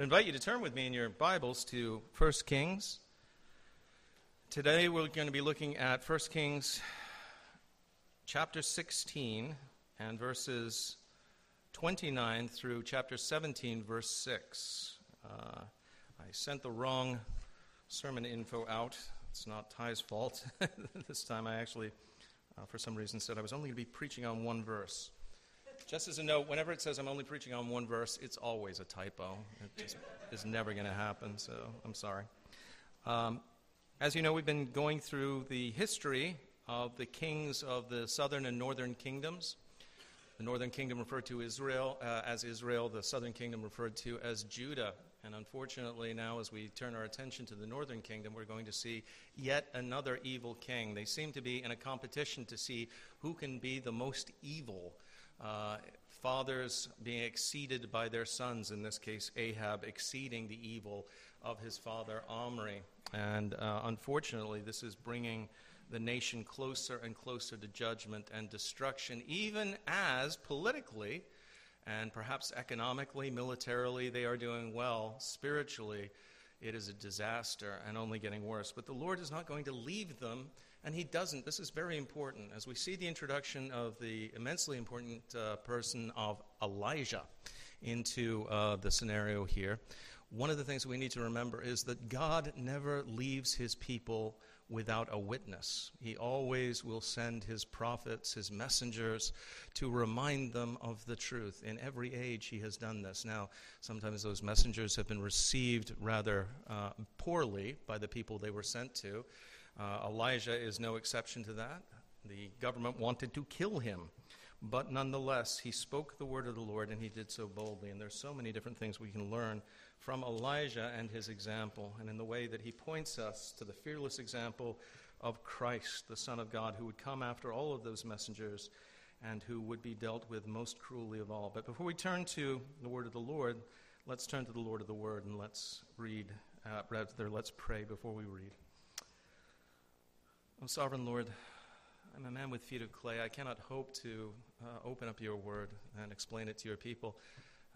I invite you to turn with me in your Bibles to 1 Kings. Today we're going to be looking at 1 Kings chapter 16 and verses 29 through chapter 17, verse 6. Uh, I sent the wrong sermon info out. It's not Ty's fault. this time I actually, uh, for some reason, said I was only going to be preaching on one verse. Just as a note, whenever it says I'm only preaching on one verse, it's always a typo. It just is never going to happen, so I'm sorry. Um, as you know, we've been going through the history of the kings of the southern and northern kingdoms. The northern kingdom referred to Israel uh, as Israel, the southern kingdom referred to as Judah. And unfortunately, now as we turn our attention to the northern kingdom, we're going to see yet another evil king. They seem to be in a competition to see who can be the most evil. Uh, fathers being exceeded by their sons, in this case, Ahab exceeding the evil of his father Omri. And uh, unfortunately, this is bringing the nation closer and closer to judgment and destruction, even as politically and perhaps economically, militarily, they are doing well. Spiritually, it is a disaster and only getting worse. But the Lord is not going to leave them, and He doesn't. This is very important. As we see the introduction of the immensely important uh, person of Elijah into uh, the scenario here, one of the things we need to remember is that God never leaves His people without a witness. He always will send his prophets, his messengers, to remind them of the truth. In every age, he has done this. Now, sometimes those messengers have been received rather uh, poorly by the people they were sent to. Uh, Elijah is no exception to that. The government wanted to kill him. But nonetheless, he spoke the word of the Lord and he did so boldly. And there's so many different things we can learn from Elijah and his example, and in the way that he points us to the fearless example of Christ, the Son of God, who would come after all of those messengers and who would be dealt with most cruelly of all. But before we turn to the word of the Lord, let's turn to the Lord of the Word and let's read, uh, rather, let's pray before we read. Oh, sovereign Lord, I'm a man with feet of clay. I cannot hope to uh, open up your word and explain it to your people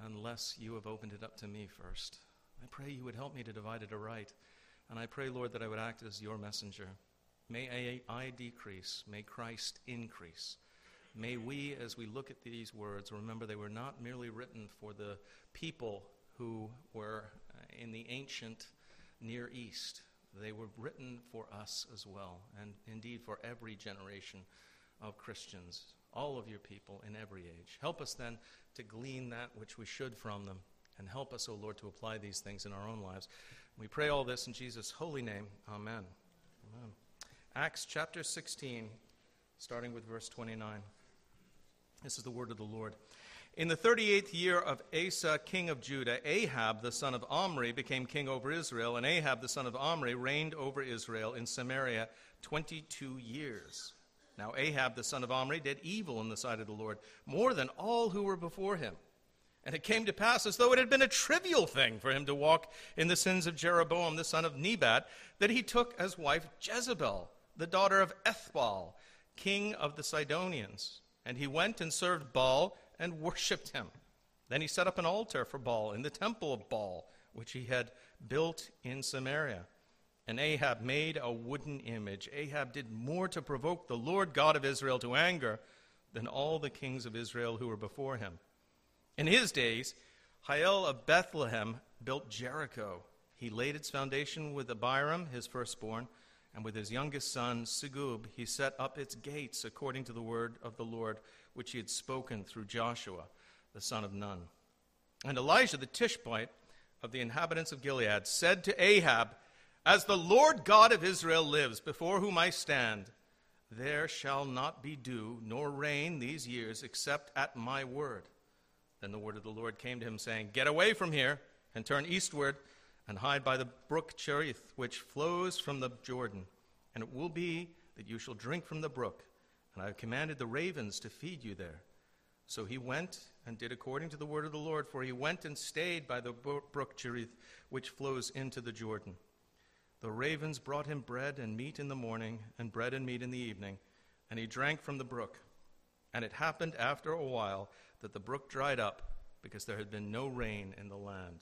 unless you have opened it up to me first. I pray you would help me to divide it aright. And I pray, Lord, that I would act as your messenger. May I decrease, may Christ increase. May we, as we look at these words, remember they were not merely written for the people who were uh, in the ancient Near East. They were written for us as well, and indeed for every generation of Christians, all of your people in every age. Help us then to glean that which we should from them. And help us, O oh Lord, to apply these things in our own lives. We pray all this in Jesus' holy name. Amen. Amen. Acts chapter 16, starting with verse 29. This is the word of the Lord. In the 38th year of Asa, king of Judah, Ahab the son of Omri became king over Israel, and Ahab the son of Omri reigned over Israel in Samaria 22 years. Now Ahab the son of Omri did evil in the sight of the Lord, more than all who were before him. And it came to pass, as though it had been a trivial thing for him to walk in the sins of Jeroboam the son of Nebat, that he took as wife Jezebel, the daughter of Ethbaal, king of the Sidonians. And he went and served Baal and worshipped him. Then he set up an altar for Baal in the temple of Baal, which he had built in Samaria. And Ahab made a wooden image. Ahab did more to provoke the Lord God of Israel to anger than all the kings of Israel who were before him. In his days, Hiel of Bethlehem built Jericho. He laid its foundation with Abiram, his firstborn, and with his youngest son, Segub, he set up its gates according to the word of the Lord, which he had spoken through Joshua, the son of Nun. And Elijah the Tishbite of the inhabitants of Gilead said to Ahab, as the Lord God of Israel lives, before whom I stand, there shall not be dew nor rain these years except at my word. Then the word of the Lord came to him, saying, Get away from here and turn eastward and hide by the brook Cherith, which flows from the Jordan. And it will be that you shall drink from the brook. And I have commanded the ravens to feed you there. So he went and did according to the word of the Lord, for he went and stayed by the brook Cherith, which flows into the Jordan. The ravens brought him bread and meat in the morning, and bread and meat in the evening, and he drank from the brook. And it happened after a while that the brook dried up, because there had been no rain in the land.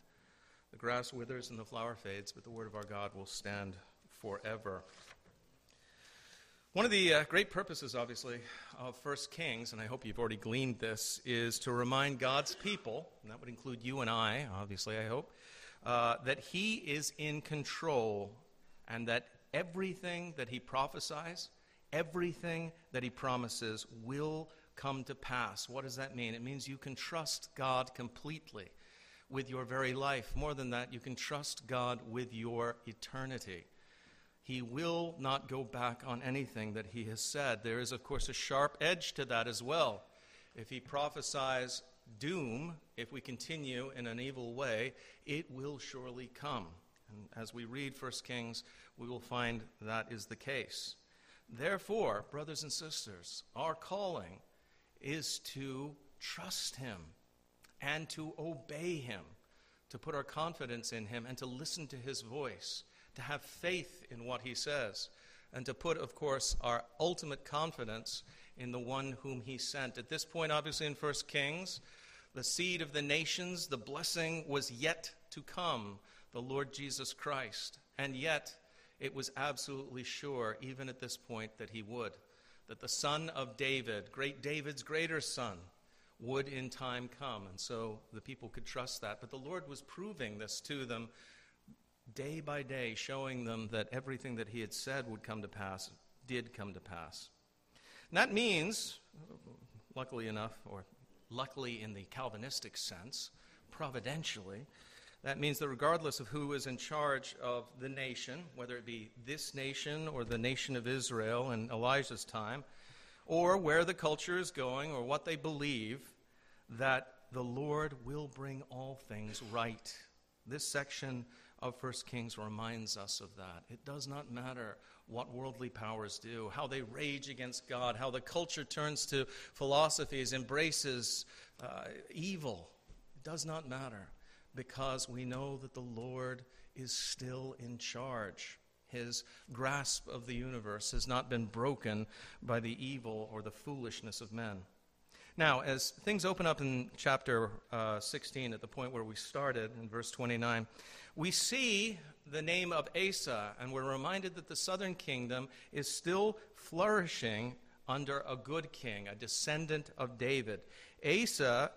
The grass withers and the flower fades, but the word of our God will stand forever. One of the uh, great purposes, obviously, of First Kings, and I hope you've already gleaned this, is to remind God's people, and that would include you and I, obviously, I hope, uh, that He is in control and that everything that He prophesies, everything that He promises will come to pass. What does that mean? It means you can trust God completely with your very life. More than that, you can trust God with your eternity. He will not go back on anything that he has said. There is, of course, a sharp edge to that as well. If he prophesies doom, if we continue in an evil way, it will surely come. And as we read 1 Kings, we will find that is the case. Therefore, brothers and sisters, our calling is to trust him and to obey him, to put our confidence in him and to listen to his voice to have faith in what he says, and to put, of course, our ultimate confidence in the one whom he sent. At this point, obviously, in 1 Kings, the seed of the nations, the blessing was yet to come, the Lord Jesus Christ. And yet, it was absolutely sure, even at this point, that he would. That the son of David, great David's greater son, would in time come. And so the people could trust that. But the Lord was proving this to them day by day, showing them that everything that he had said would come to pass did come to pass. And that means, luckily enough, or luckily in the Calvinistic sense, providentially, that means that regardless of who is in charge of the nation, whether it be this nation or the nation of Israel in Elijah's time, or where the culture is going or what they believe, that the Lord will bring all things right. This section of 1 Kings reminds us of that. It does not matter what worldly powers do, how they rage against God, how the culture turns to philosophies, embraces uh, evil. It does not matter because we know that the Lord is still in charge. His grasp of the universe has not been broken by the evil or the foolishness of men. Now, as things open up in chapter uh, 16, at the point where we started, in verse 29, we see the name of Asa, and we're reminded that the southern kingdom is still flourishing under a good king, a descendant of David. Asa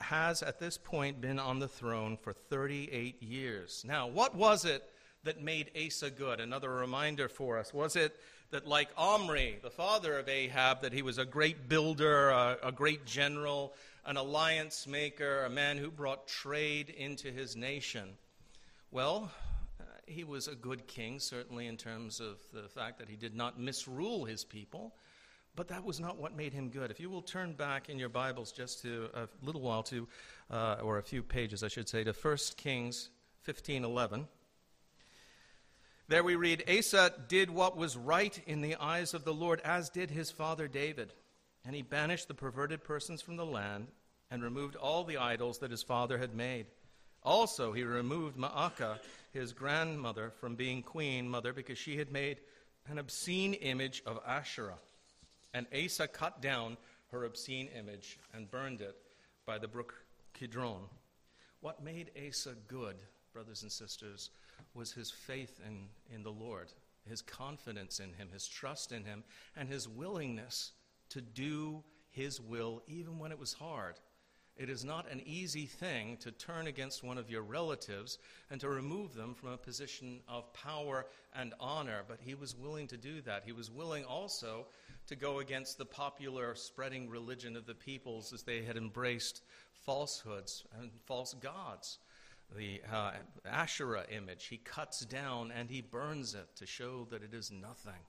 has at this point been on the throne for 38 years. Now, what was it that made Asa good? Another reminder for us. Was it that, like Omri, the father of Ahab, that he was a great builder, a, a great general, an alliance maker, a man who brought trade into his nation? Well, uh, he was a good king, certainly in terms of the fact that he did not misrule his people, but that was not what made him good. If you will turn back in your Bibles just to a little while to, uh, or a few pages, I should say, to 1 Kings 15:11. There we read, Asa did what was right in the eyes of the Lord, as did his father David. And he banished the perverted persons from the land and removed all the idols that his father had made. Also, he removed Maacah, his grandmother, from being queen mother because she had made an obscene image of Asherah. And Asa cut down her obscene image and burned it by the brook Kidron. What made Asa good, brothers and sisters, was his faith in, in the Lord, his confidence in him, his trust in him, and his willingness to do his will even when it was hard. It is not an easy thing to turn against one of your relatives and to remove them from a position of power and honor, but he was willing to do that. He was willing also to go against the popular spreading religion of the peoples as they had embraced falsehoods and false gods. The uh, Asherah image, he cuts down and he burns it to show that it is nothing.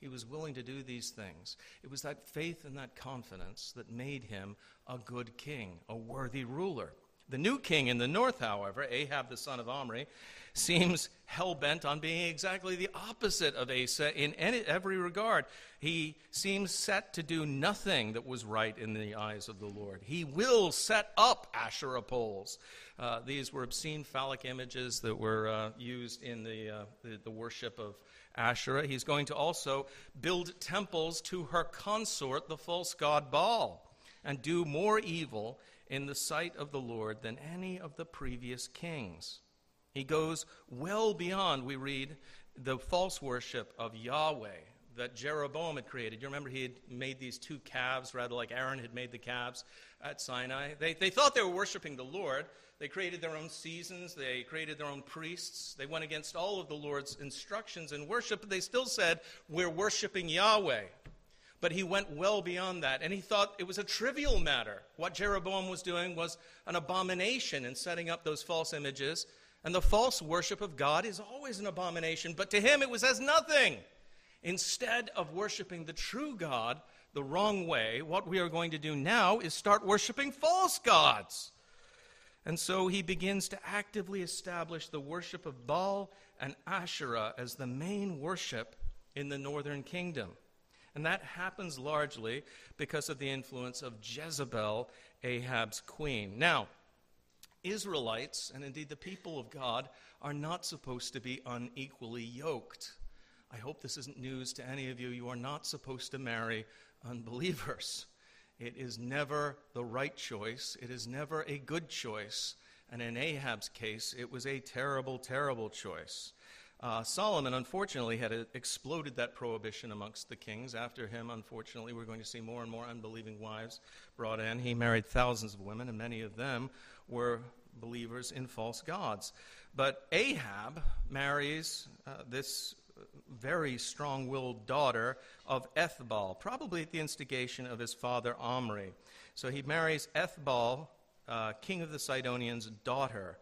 He was willing to do these things. It was that faith and that confidence that made him a good king, a worthy ruler. The new king in the north, however, Ahab the son of Omri, seems hell bent on being exactly the opposite of Asa in any, every regard. He seems set to do nothing that was right in the eyes of the Lord. He will set up Asherah poles. Uh, these were obscene phallic images that were uh, used in the, uh, the, the worship of Asherah. He's going to also build temples to her consort, the false god Baal, and do more evil in the sight of the Lord than any of the previous kings. He goes well beyond, we read, the false worship of Yahweh that Jeroboam had created. You remember he had made these two calves, rather like Aaron had made the calves at Sinai. They, they thought they were worshiping the Lord. They created their own seasons, they created their own priests. They went against all of the Lord's instructions in worship, but they still said, We're worshiping Yahweh. But he went well beyond that, and he thought it was a trivial matter. What Jeroboam was doing was an abomination in setting up those false images. And the false worship of God is always an abomination, but to him it was as nothing. Instead of worshiping the true God the wrong way, what we are going to do now is start worshiping false gods. And so he begins to actively establish the worship of Baal and Asherah as the main worship in the northern kingdom. And that happens largely because of the influence of Jezebel, Ahab's queen. Now, Israelites, and indeed the people of God, are not supposed to be unequally yoked. I hope this isn't news to any of you. You are not supposed to marry unbelievers. It is never the right choice, it is never a good choice. And in Ahab's case, it was a terrible, terrible choice. Uh, Solomon, unfortunately, had exploded that prohibition amongst the kings. After him, unfortunately, we're going to see more and more unbelieving wives brought in. He married thousands of women, and many of them were believers in false gods. But Ahab marries uh, this very strong willed daughter of Ethbaal, probably at the instigation of his father Omri. So he marries Ethbaal, uh, king of the Sidonians' daughter.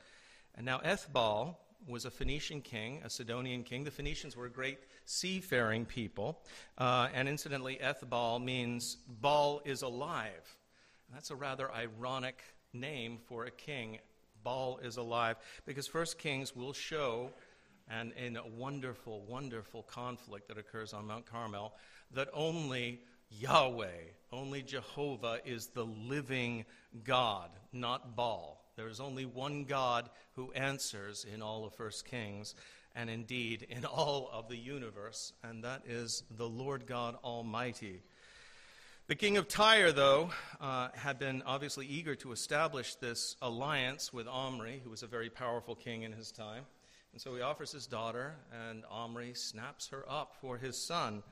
And now Ethbaal was a Phoenician king, a Sidonian king. The Phoenicians were a great seafaring people. Uh, and incidentally, Ethbaal means Baal is alive. And that's a rather ironic name for a king. Baal is alive. Because First Kings will show and in a wonderful, wonderful conflict that occurs on Mount Carmel, that only Yahweh, only Jehovah is the living God, not Baal. There is only one God who answers in all of First Kings, and indeed in all of the universe, and that is the Lord God Almighty. The king of Tyre, though, uh, had been obviously eager to establish this alliance with Omri, who was a very powerful king in his time. And so he offers his daughter, and Omri snaps her up for his son.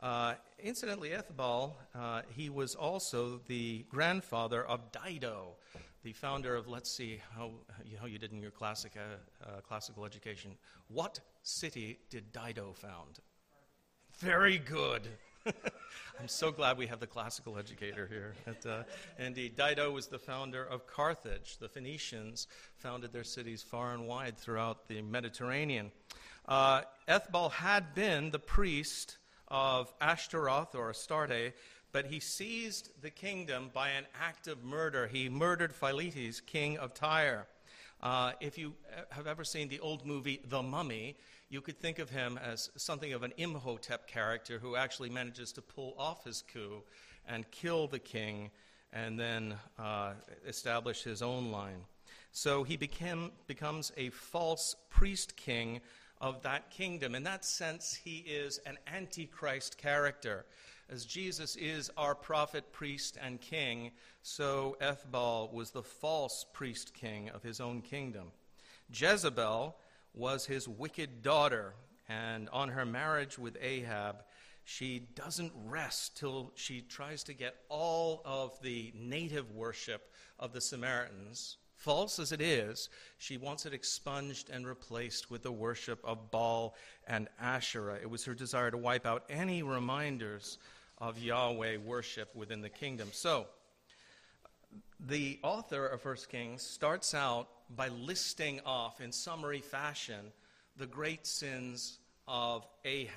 Uh, incidentally, Ethbaal, uh, he was also the grandfather of Dido, the founder of, let's see how, how you did in your classic, uh, uh classical education. What city did Dido found? Very good. I'm so glad we have the classical educator here. And, uh, indeed, Dido was the founder of Carthage. The Phoenicians founded their cities far and wide throughout the Mediterranean. Uh, Ethbaal had been the priest of Ashtaroth or Astarte, but he seized the kingdom by an act of murder. He murdered Philetes, king of Tyre. Uh, if you have ever seen the old movie The Mummy, you could think of him as something of an Imhotep character who actually manages to pull off his coup and kill the king and then uh, establish his own line. So he became, becomes a false priest king of that kingdom. In that sense, he is an antichrist character. As Jesus is our prophet, priest, and king, so Ethbaal was the false priest king of his own kingdom. Jezebel was his wicked daughter, and on her marriage with Ahab, she doesn't rest till she tries to get all of the native worship of the Samaritans, false as it is, she wants it expunged and replaced with the worship of Baal and Asherah. It was her desire to wipe out any reminders of Yahweh worship within the kingdom. So, the author of First Kings starts out by listing off in summary fashion the great sins of Ahab.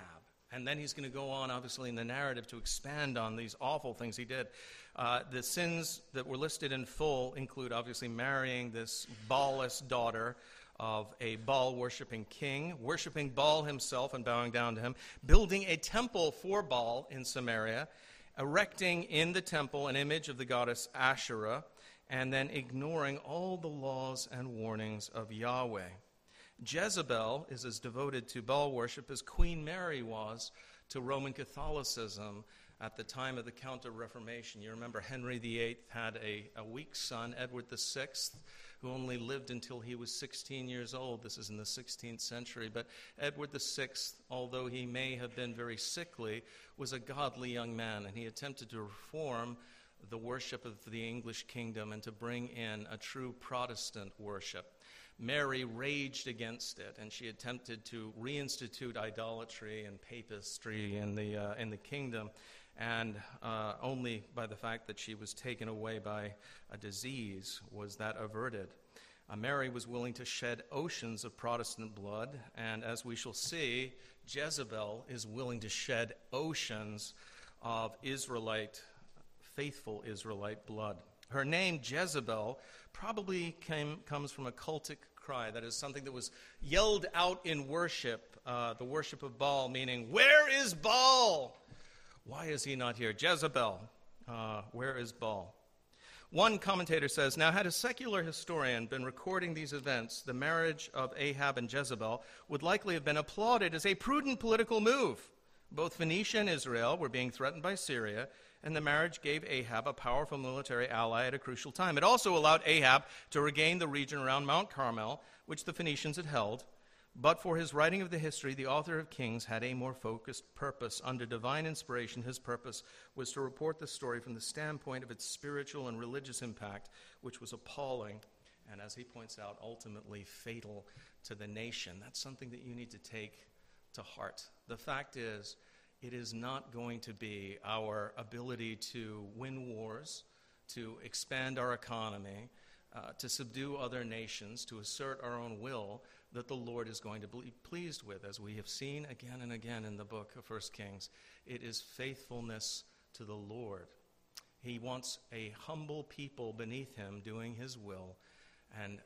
And then he's going to go on, obviously, in the narrative to expand on these awful things he did. Uh, the sins that were listed in full include, obviously, marrying this Baalist daughter of a Baal worshiping king, worshiping Baal himself and bowing down to him, building a temple for Baal in Samaria, erecting in the temple an image of the goddess Asherah, and then ignoring all the laws and warnings of Yahweh. Jezebel is as devoted to Baal worship as Queen Mary was to Roman Catholicism at the time of the Counter Reformation. You remember Henry VIII had a, a weak son, Edward VI, who only lived until he was 16 years old. This is in the 16th century. But Edward VI, although he may have been very sickly, was a godly young man, and he attempted to reform the worship of the English kingdom and to bring in a true Protestant worship. Mary raged against it, and she attempted to reinstitute idolatry and papistry in the, uh, in the kingdom and uh, only by the fact that she was taken away by a disease was that averted. Uh, Mary was willing to shed oceans of Protestant blood, and as we shall see, Jezebel is willing to shed oceans of Israelite, faithful Israelite blood. Her name, Jezebel, probably came, comes from a cultic cry. That is something that was yelled out in worship, uh, the worship of Baal, meaning, Where is Baal? Why is he not here? Jezebel, uh, where is Baal? One commentator says Now, had a secular historian been recording these events, the marriage of Ahab and Jezebel would likely have been applauded as a prudent political move. Both Phoenicia and Israel were being threatened by Syria, and the marriage gave Ahab a powerful military ally at a crucial time. It also allowed Ahab to regain the region around Mount Carmel, which the Phoenicians had held, but for his writing of the history, the author of Kings had a more focused purpose. Under divine inspiration, his purpose was to report the story from the standpoint of its spiritual and religious impact, which was appalling and, as he points out, ultimately fatal to the nation. That's something that you need to take to heart. The fact is, it is not going to be our ability to win wars, to expand our economy, uh, to subdue other nations, to assert our own will that the Lord is going to be pleased with, as we have seen again and again in the book of 1 Kings. It is faithfulness to the Lord. He wants a humble people beneath him doing his will and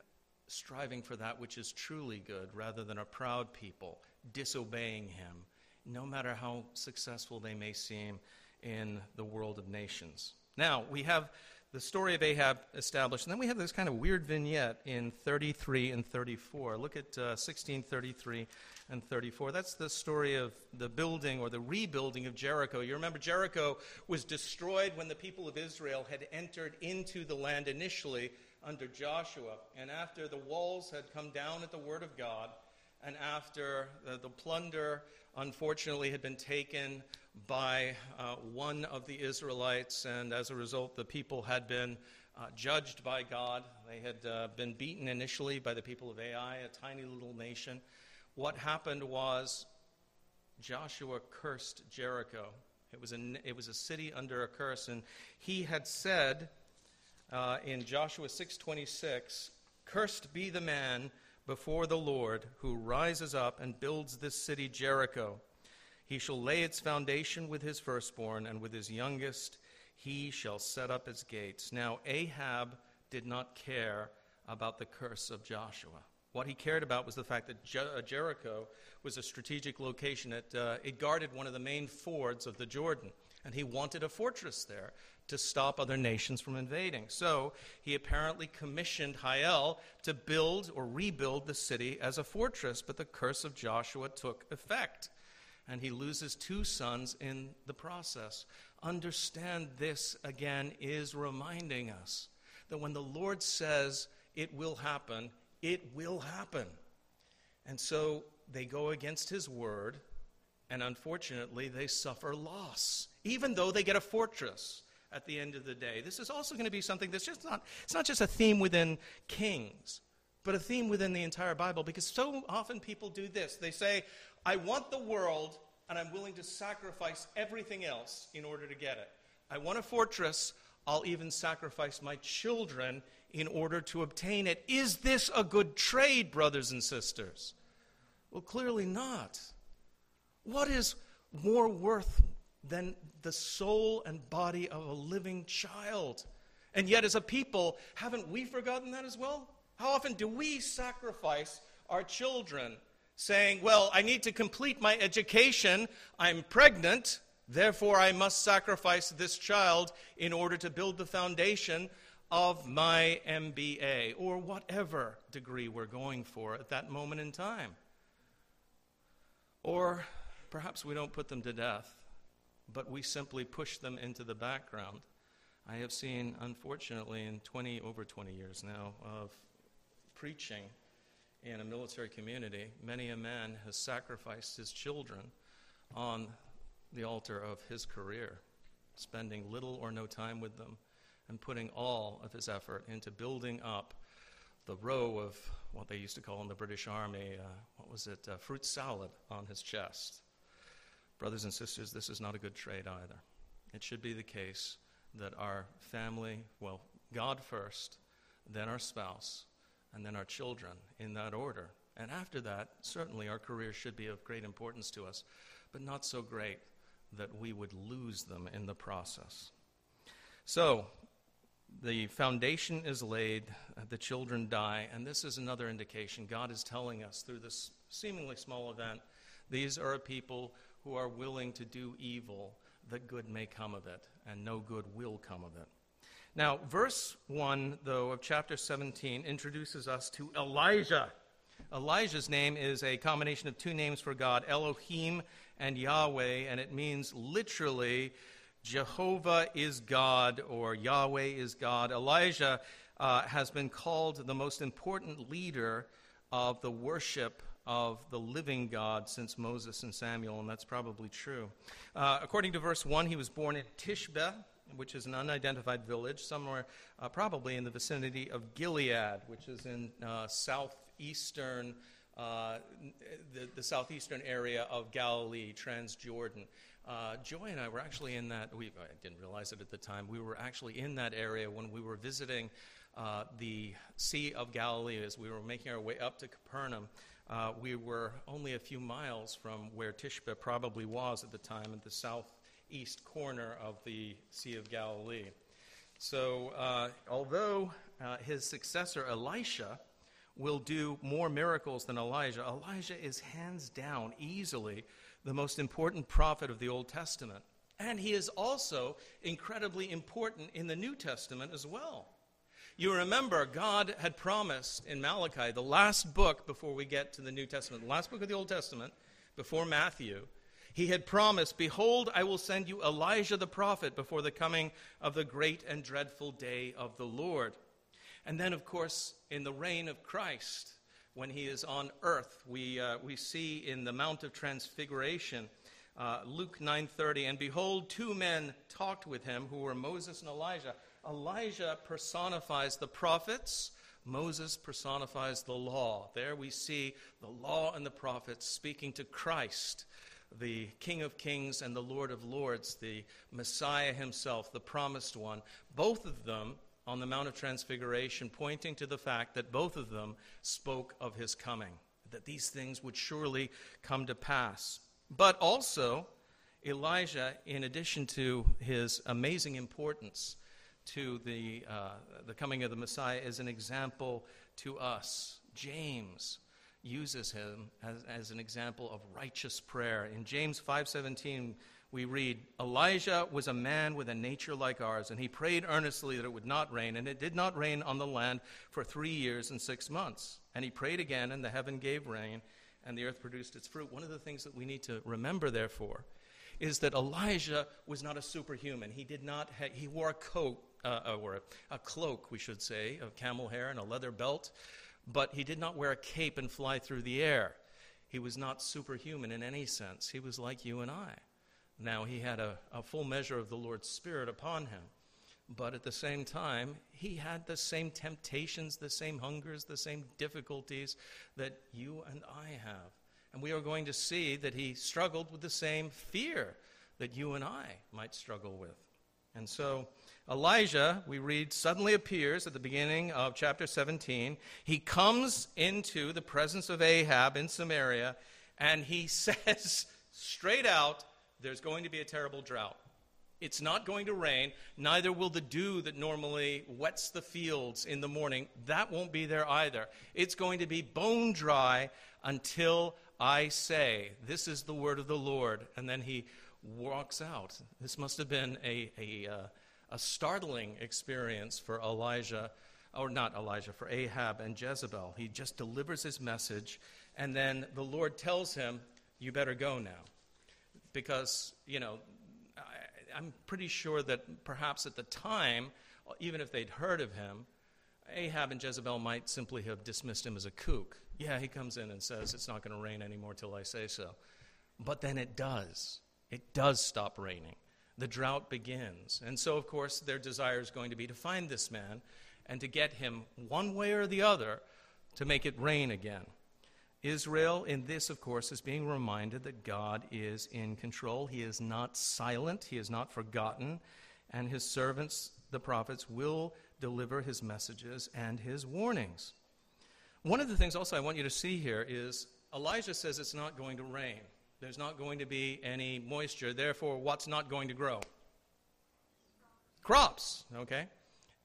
striving for that which is truly good rather than a proud people disobeying him, no matter how successful they may seem in the world of nations. Now, we have the story of Ahab established. And then we have this kind of weird vignette in 33 and 34. Look at uh, 1633 and 34. That's the story of the building or the rebuilding of Jericho. You remember Jericho was destroyed when the people of Israel had entered into the land initially under Joshua. And after the walls had come down at the word of God, and after the, the plunder unfortunately had been taken by uh, one of the Israelites, and as a result, the people had been uh, judged by God. They had uh, been beaten initially by the people of Ai, a tiny little nation. What happened was Joshua cursed Jericho. It was a, it was a city under a curse, and he had said uh, in Joshua 6:26, "Cursed be the man before the Lord who rises up and builds this city Jericho." He shall lay its foundation with his firstborn, and with his youngest he shall set up its gates. Now, Ahab did not care about the curse of Joshua. What he cared about was the fact that Jer- uh, Jericho was a strategic location. It, uh, it guarded one of the main fords of the Jordan, and he wanted a fortress there to stop other nations from invading. So he apparently commissioned Hiel to build or rebuild the city as a fortress, but the curse of Joshua took effect and he loses two sons in the process. Understand this again is reminding us that when the Lord says it will happen, it will happen. And so they go against his word, and unfortunately, they suffer loss, even though they get a fortress at the end of the day. This is also going to be something that's just not, it's not just a theme within Kings, but a theme within the entire Bible, because so often people do this. They say, I want the world, and I'm willing to sacrifice everything else in order to get it. I want a fortress, I'll even sacrifice my children in order to obtain it. Is this a good trade, brothers and sisters? Well, clearly not. What is more worth than the soul and body of a living child? And yet, as a people, haven't we forgotten that as well? How often do we sacrifice our children saying, Well, I need to complete my education, I'm pregnant, therefore I must sacrifice this child in order to build the foundation of my MBA, or whatever degree we're going for at that moment in time. Or perhaps we don't put them to death. But we simply push them into the background. I have seen, unfortunately, in 20, over 20 years now of preaching in a military community, many a man has sacrificed his children on the altar of his career, spending little or no time with them and putting all of his effort into building up the row of what they used to call in the British Army, uh, what was it, uh, fruit salad on his chest. Brothers and sisters, this is not a good trade either. It should be the case that our family, well, God first, then our spouse, and then our children in that order. And after that, certainly our career should be of great importance to us, but not so great that we would lose them in the process. So, the foundation is laid, the children die, and this is another indication. God is telling us through this seemingly small event these are a people who are willing to do evil that good may come of it, and no good will come of it. Now, verse 1, though, of chapter 17 introduces us to Elijah. Elijah's name is a combination of two names for God, Elohim and Yahweh, and it means literally Jehovah is God or Yahweh is God. Elijah uh, has been called the most important leader of the worship of the living God since Moses and Samuel, and that's probably true. Uh, according to verse 1, he was born in Tishbe, which is an unidentified village, somewhere uh, probably in the vicinity of Gilead, which is in uh, southeastern, uh, the, the, southeastern area of Galilee, Transjordan. Uh, Joy and I were actually in that, we, I didn't realize it at the time, we were actually in that area when we were visiting uh, the Sea of Galilee as we were making our way up to Capernaum. Uh, we were only a few miles from where Tishbe probably was at the time, at the southeast corner of the Sea of Galilee. So, uh, although uh, his successor, Elisha, will do more miracles than Elijah, Elijah is hands down, easily, the most important prophet of the Old Testament. And he is also incredibly important in the New Testament as well. You remember, God had promised in Malachi, the last book before we get to the New Testament, the last book of the Old Testament, before Matthew, he had promised, Behold, I will send you Elijah the prophet before the coming of the great and dreadful day of the Lord. And then, of course, in the reign of Christ, when he is on earth. We, uh, we see in the Mount of Transfiguration, uh, Luke 9:30, and behold, two men talked with him who were Moses and Elijah. Elijah personifies the prophets. Moses personifies the law. There we see the law and the prophets speaking to Christ, the King of Kings and the Lord of Lords, the Messiah himself, the promised one. Both of them on the Mount of Transfiguration, pointing to the fact that both of them spoke of his coming, that these things would surely come to pass. But also, Elijah, in addition to his amazing importance to the, uh, the coming of the Messiah, is an example to us. James uses him as, as an example of righteous prayer. In James 5:17, we read, Elijah was a man with a nature like ours, and he prayed earnestly that it would not rain, and it did not rain on the land for three years and six months. And he prayed again, and the heaven gave rain, and the earth produced its fruit. One of the things that we need to remember, therefore, is that Elijah was not a superhuman. He did not, ha- he wore a coat, uh, uh or a, a cloak, we should say, of camel hair and a leather belt, but he did not wear a cape and fly through the air. He was not superhuman in any sense. He was like you and I. Now, he had a, a full measure of the Lord's Spirit upon him. But at the same time, he had the same temptations, the same hungers, the same difficulties that you and I have. And we are going to see that he struggled with the same fear that you and I might struggle with. And so, Elijah, we read, suddenly appears at the beginning of chapter 17. He comes into the presence of Ahab in Samaria, and he says straight out, there's going to be a terrible drought. It's not going to rain, neither will the dew that normally wets the fields in the morning. That won't be there either. It's going to be bone dry until I say, This is the word of the Lord. And then he walks out. This must have been a, a, uh, a startling experience for Elijah, or not Elijah, for Ahab and Jezebel. He just delivers his message, and then the Lord tells him, You better go now because, you know, I'm pretty sure that perhaps at the time, even if they'd heard of him, Ahab and Jezebel might simply have dismissed him as a kook. Yeah, he comes in and says, It's not going to rain anymore till I say so. But then it does. It does stop raining. The drought begins. And so, of course, their desire is going to be to find this man and to get him one way or the other to make it rain again. Israel, in this, of course, is being reminded that God is in control. He is not silent, He is not forgotten, and His servants, the prophets, will deliver His messages and His warnings. One of the things also I want you to see here is Elijah says it's not going to rain. There's not going to be any moisture. Therefore, what's not going to grow? Crops, okay?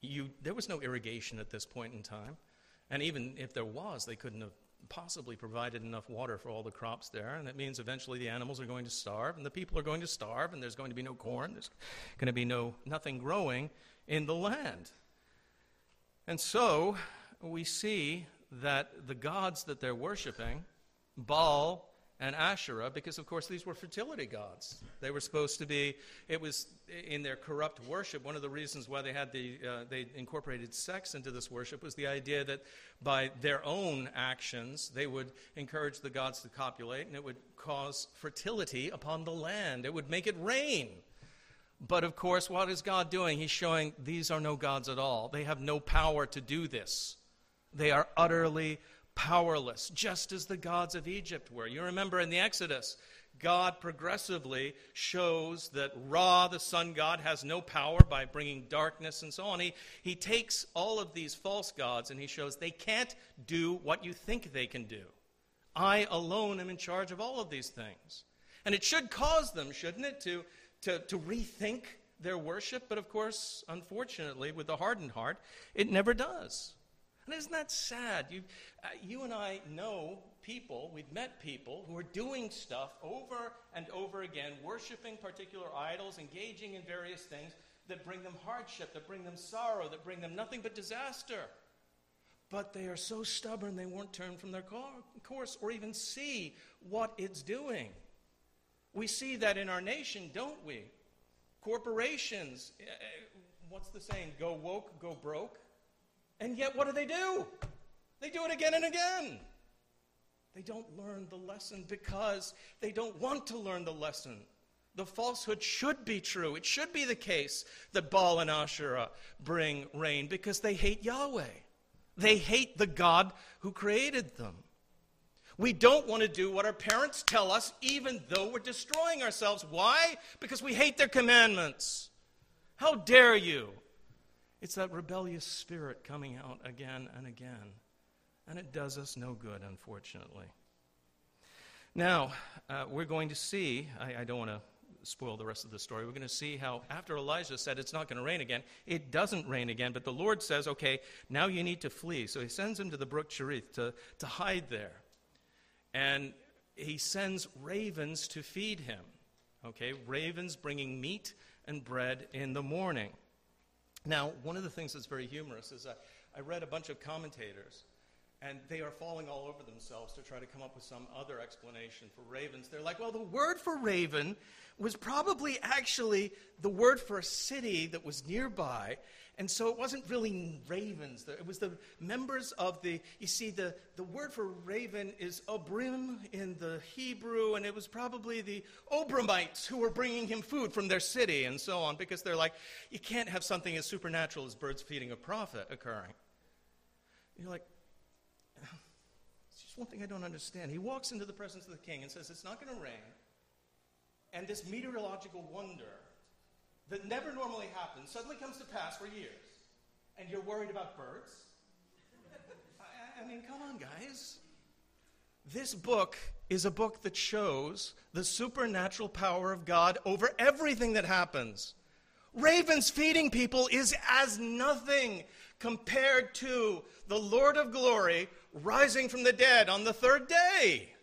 You, there was no irrigation at this point in time. And even if there was, they couldn't have possibly provided enough water for all the crops there. And that means eventually the animals are going to starve, and the people are going to starve, and there's going to be no corn. There's going to be no, nothing growing in the land. And so we see that the gods that they're worshiping, Baal and Asherah, because of course these were fertility gods. They were supposed to be, it was in their corrupt worship, one of the reasons why they had the, uh, they incorporated sex into this worship was the idea that by their own actions they would encourage the gods to copulate and it would cause fertility upon the land. It would make it rain. But of course, what is God doing? He's showing these are no gods at all. They have no power to do this. They are utterly powerless, just as the gods of Egypt were. You remember in the Exodus, God progressively shows that Ra, the sun god, has no power by bringing darkness and so on. He, he takes all of these false gods and he shows they can't do what you think they can do. I alone am in charge of all of these things. And it should cause them, shouldn't it, to, to, to rethink their worship? But of course, unfortunately, with a hardened heart, it never does. And isn't that sad? You, uh, you and I know people, we've met people who are doing stuff over and over again, worshiping particular idols, engaging in various things that bring them hardship, that bring them sorrow, that bring them nothing but disaster. But they are so stubborn they won't turn from their course or even see what it's doing. We see that in our nation, don't we? Corporations, uh, uh, what's the saying? Go woke, go broke. And yet, what do they do? They do it again and again. They don't learn the lesson because they don't want to learn the lesson. The falsehood should be true. It should be the case that Baal and Asherah bring rain because they hate Yahweh. They hate the God who created them. We don't want to do what our parents tell us, even though we're destroying ourselves. Why? Because we hate their commandments. How dare you? It's that rebellious spirit coming out again and again. And it does us no good, unfortunately. Now, uh, we're going to see, I, I don't want to spoil the rest of the story. We're going to see how, after Elijah said it's not going to rain again, it doesn't rain again, but the Lord says, okay, now you need to flee. So he sends him to the brook Cherith to, to hide there. And he sends ravens to feed him. Okay, ravens bringing meat and bread in the morning. Now, one of the things that's very humorous is that I read a bunch of commentators, and they are falling all over themselves to try to come up with some other explanation for ravens. They're like, well, the word for raven was probably actually the word for a city that was nearby, and so it wasn't really ravens. It was the members of the, you see, the, the word for raven is obrim in the Hebrew, and it was probably the Obramites who were bringing him food from their city and so on, because they're like, you can't have something as supernatural as birds feeding a prophet occurring. You're like, one thing I don't understand. He walks into the presence of the king and says, it's not going to rain. And this meteorological wonder that never normally happens suddenly comes to pass for years. And you're worried about birds? I, I mean, come on, guys. This book is a book that shows the supernatural power of God over everything that happens. Ravens feeding people is as nothing compared to the Lord of glory rising from the dead on the third day.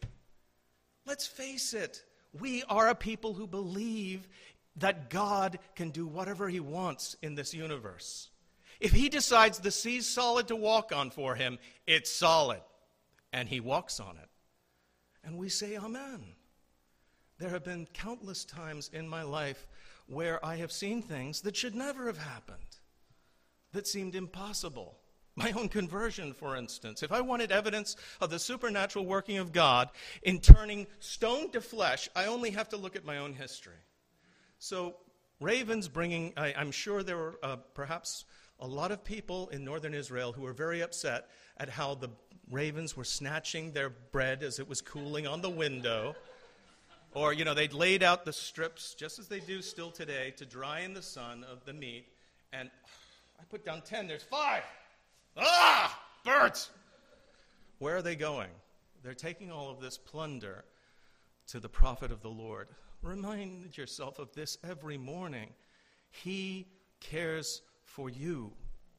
Let's face it, we are a people who believe that God can do whatever he wants in this universe. If he decides the sea's solid to walk on for him, it's solid, and he walks on it. And we say, Amen. There have been countless times in my life where I have seen things that should never have happened, that seemed impossible. My own conversion, for instance. If I wanted evidence of the supernatural working of God in turning stone to flesh, I only have to look at my own history. So, ravens bringing, I, am sure there were uh, perhaps a lot of people in northern Israel who were very upset at how the ravens were snatching their bread as it was cooling on the window. Or, you know, they'd laid out the strips, just as they do still today, to dry in the sun of the meat. And I put down 10, there's five. Ah, birds! Where are they going? They're taking all of this plunder to the prophet of the Lord. Remind yourself of this every morning. He cares for you,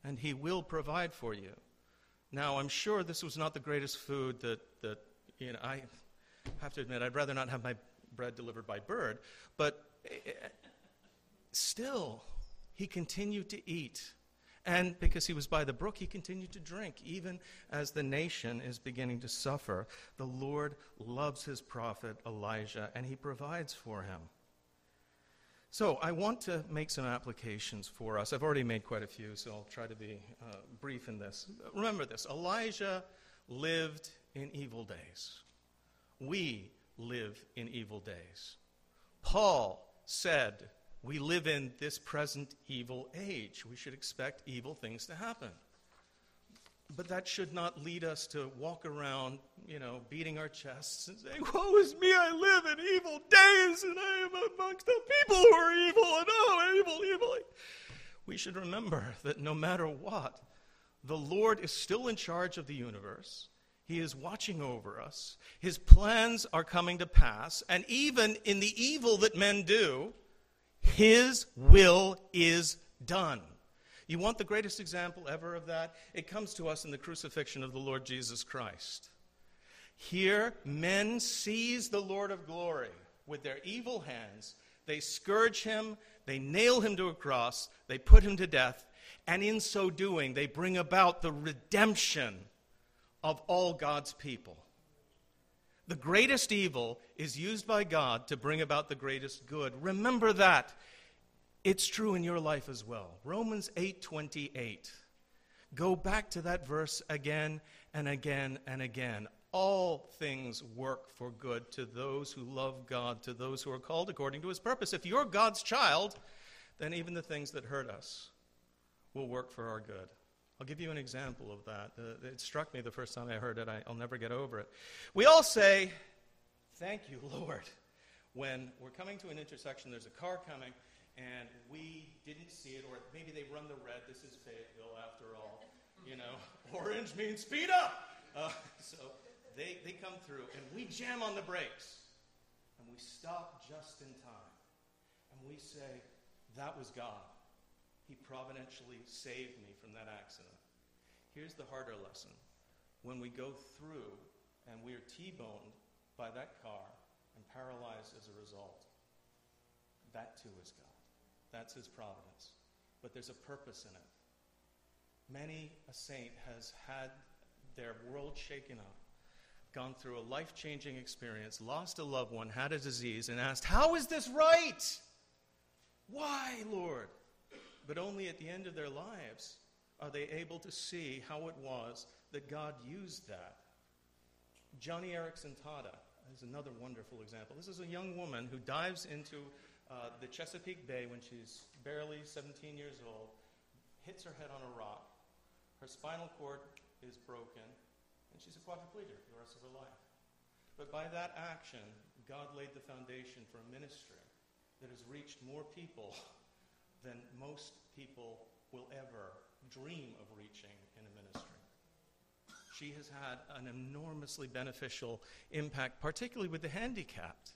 and He will provide for you. Now, I'm sure this was not the greatest food that, that you know, I have to admit, I'd rather not have my bread delivered by bird, but eh, still, he continued to eat. And because he was by the brook, he continued to drink, even as the nation is beginning to suffer. The Lord loves his prophet Elijah, and he provides for him. So, I want to make some applications for us. I've already made quite a few, so I'll try to be uh, brief in this. Remember this Elijah lived in evil days. We live in evil days. Paul said, We live in this present evil age. We should expect evil things to happen. But that should not lead us to walk around, you know, beating our chests and saying, Woe is me, I live in evil days, and I am amongst the people who are evil, and oh, evil, evil. We should remember that no matter what, the Lord is still in charge of the universe. He is watching over us. His plans are coming to pass. And even in the evil that men do, His will is done. You want the greatest example ever of that? It comes to us in the crucifixion of the Lord Jesus Christ. Here, men seize the Lord of glory with their evil hands. They scourge him, they nail him to a cross, they put him to death, and in so doing, they bring about the redemption of all God's people. The greatest evil is used by God to bring about the greatest good. Remember that. It's true in your life as well. Romans 8:28. Go back to that verse again and again and again. All things work for good to those who love God, to those who are called according to his purpose. If you're God's child, then even the things that hurt us will work for our good. I'll give you an example of that. Uh, it struck me the first time I heard it. I, will never get over it. We all say, Thank you, Lord. When we're coming to an intersection, there's a car coming, and we didn't see it, or maybe they run the red. This is Fayetteville, after all. You know, orange means speed up. Uh, so they, they come through, and we jam on the brakes, and we stop just in time. And we say, That was God. He providentially saved me from that accident. Here's the harder lesson. When we go through and we are T boned by that car and paralyzed as a result, that too is God. That's his providence. But there's a purpose in it. Many a saint has had their world shaken up, gone through a life changing experience, lost a loved one, had a disease, and asked, How is this right? Why, Lord? But only at the end of their lives are they able to see how it was that God used that. Joni Eareckson Tada is another wonderful example. This is a young woman who dives into uh, the Chesapeake Bay when she's barely 17 years old, hits her head on a rock. Her spinal cord is broken, and she's a quadriplegic for the rest of her life. But by that action, God laid the foundation for a ministry that has reached more people than most people will ever dream of reaching in a ministry. She has had an enormously beneficial impact, particularly with the handicapped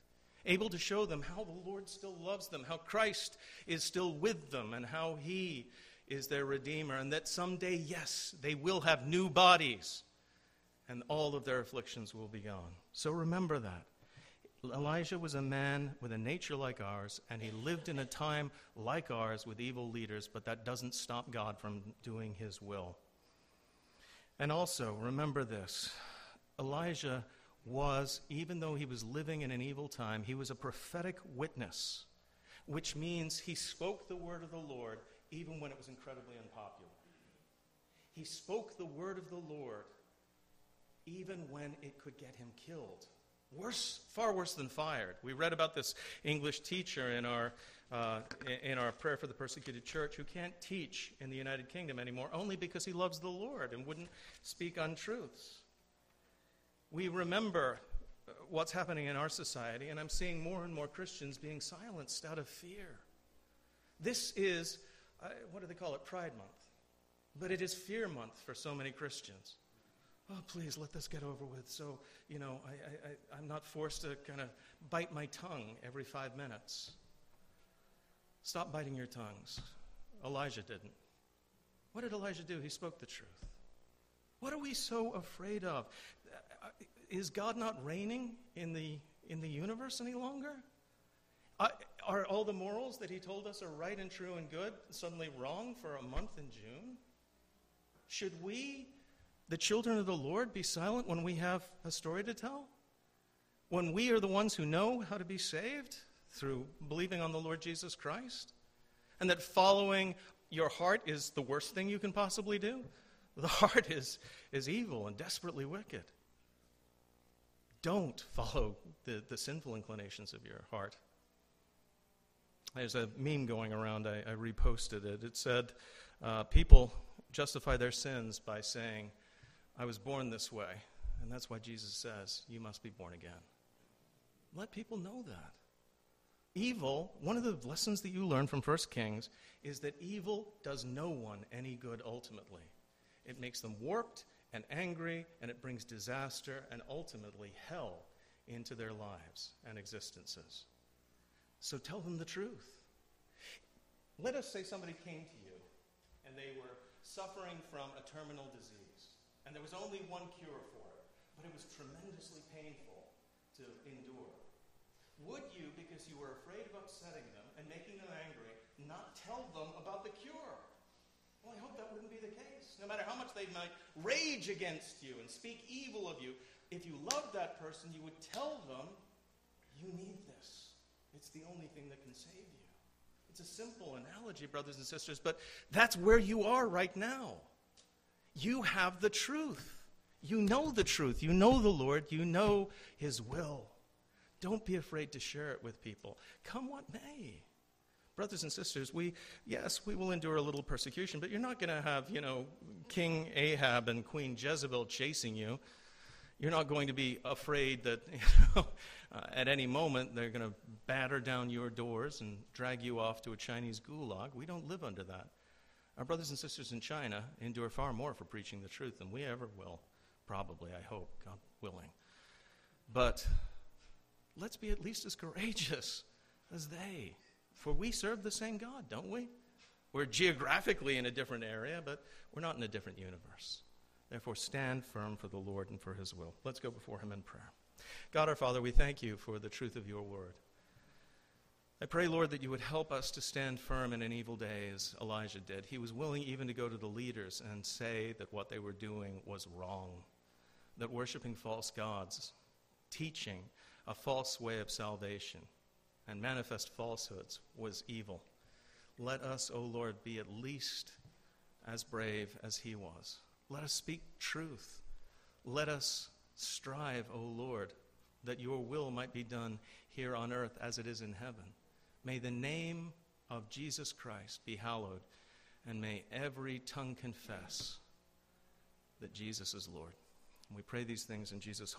able to show them how the Lord still loves them, how Christ is still with them, and how He is their Redeemer, and that someday, yes, they will have new bodies, and all of their afflictions will be gone. So remember that. Elijah was a man with a nature like ours, and he lived in a time like ours with evil leaders, but that doesn't stop God from doing his will. And also, remember this Elijah was, even though he was living in an evil time, he was a prophetic witness. which means he spoke the word of the Lord even when it was incredibly unpopular. He spoke the word of the Lord even when it could get him killed. Worse, far worse than fired. We read about this English teacher in our, uh, in our prayer for the persecuted church who can't teach in the United Kingdom anymore only because he loves the Lord and wouldn't speak untruths. We remember uh, what's happening in our society, and I'm seeing more and more Christians being silenced out of fear. This is, uh, what do they call it, Pride Month. But it is Fear Month for so many Christians oh, please let this get over with so, you know, I, I, I'm not forced to kind of bite my tongue every five minutes. Stop biting your tongues. Elijah didn't. What did Elijah do? He spoke the truth. What are we so afraid of? Uh, is God not reigning in the, in the universe any longer? Are all the morals that he told us are right and true and good suddenly wrong for a month in June? Should we the children of the Lord be silent when we have a story to tell? When we are the ones who know how to be saved through believing on the Lord Jesus Christ? And that following your heart is the worst thing you can possibly do? The heart is, is evil and desperately wicked. Don't follow the, the sinful inclinations of your heart. There's a meme going around, I, I reposted it. It said, uh, People justify their sins by saying, I was born this way. And that's why Jesus says, You must be born again. Let people know that. Evil, one of the lessons that you learn from 1 Kings is that evil does no one any good ultimately. It makes them warped and angry, and it brings disaster and ultimately hell into their lives and existences. So tell them the truth. Let us say somebody came to you and they were suffering from a terminal disease and there was only one cure for it, but it was tremendously painful to endure. Would you, because you were afraid of upsetting them and making them angry, not tell them about the cure? Well, I hope that wouldn't be the case. No matter how much they might rage against you and speak evil of you, if you loved that person, you would tell them, You need this. It's the only thing that can save you. It's a simple analogy, brothers and sisters, but that's where you are right now. You have the truth. You know the truth. You know the Lord. You know His will. Don't be afraid to share it with people. Come what may. Brothers and sisters, we, yes, we will endure a little persecution, but you're not going to have, you know, King Ahab and Queen Jezebel chasing you. You're not going to be afraid that, you know, uh, at any moment they're going to batter down your doors and drag you off to a Chinese gulag. We don't live under that. Our brothers and sisters in China endure far more for preaching the truth than we ever will, probably, I hope, God willing. But let's be at least as courageous as they, for we serve the same God, don't we? We're geographically in a different area, but we're not in a different universe. Therefore, stand firm for the Lord and for his will. Let's go before him in prayer. God our Father, we thank you for the truth of your word. I pray, Lord, that you would help us to stand firm in an evil day as Elijah did. He was willing even to go to the leaders and say that what they were doing was wrong, that worshiping false gods, teaching a false way of salvation, and manifest falsehoods was evil. Let us, O oh Lord, be at least as brave as he was. Let us speak truth. Let us strive, O oh Lord, that your will might be done here on earth as it is in heaven. May the name of Jesus Christ be hallowed, and may every tongue confess that Jesus is Lord. And we pray these things in Jesus' holy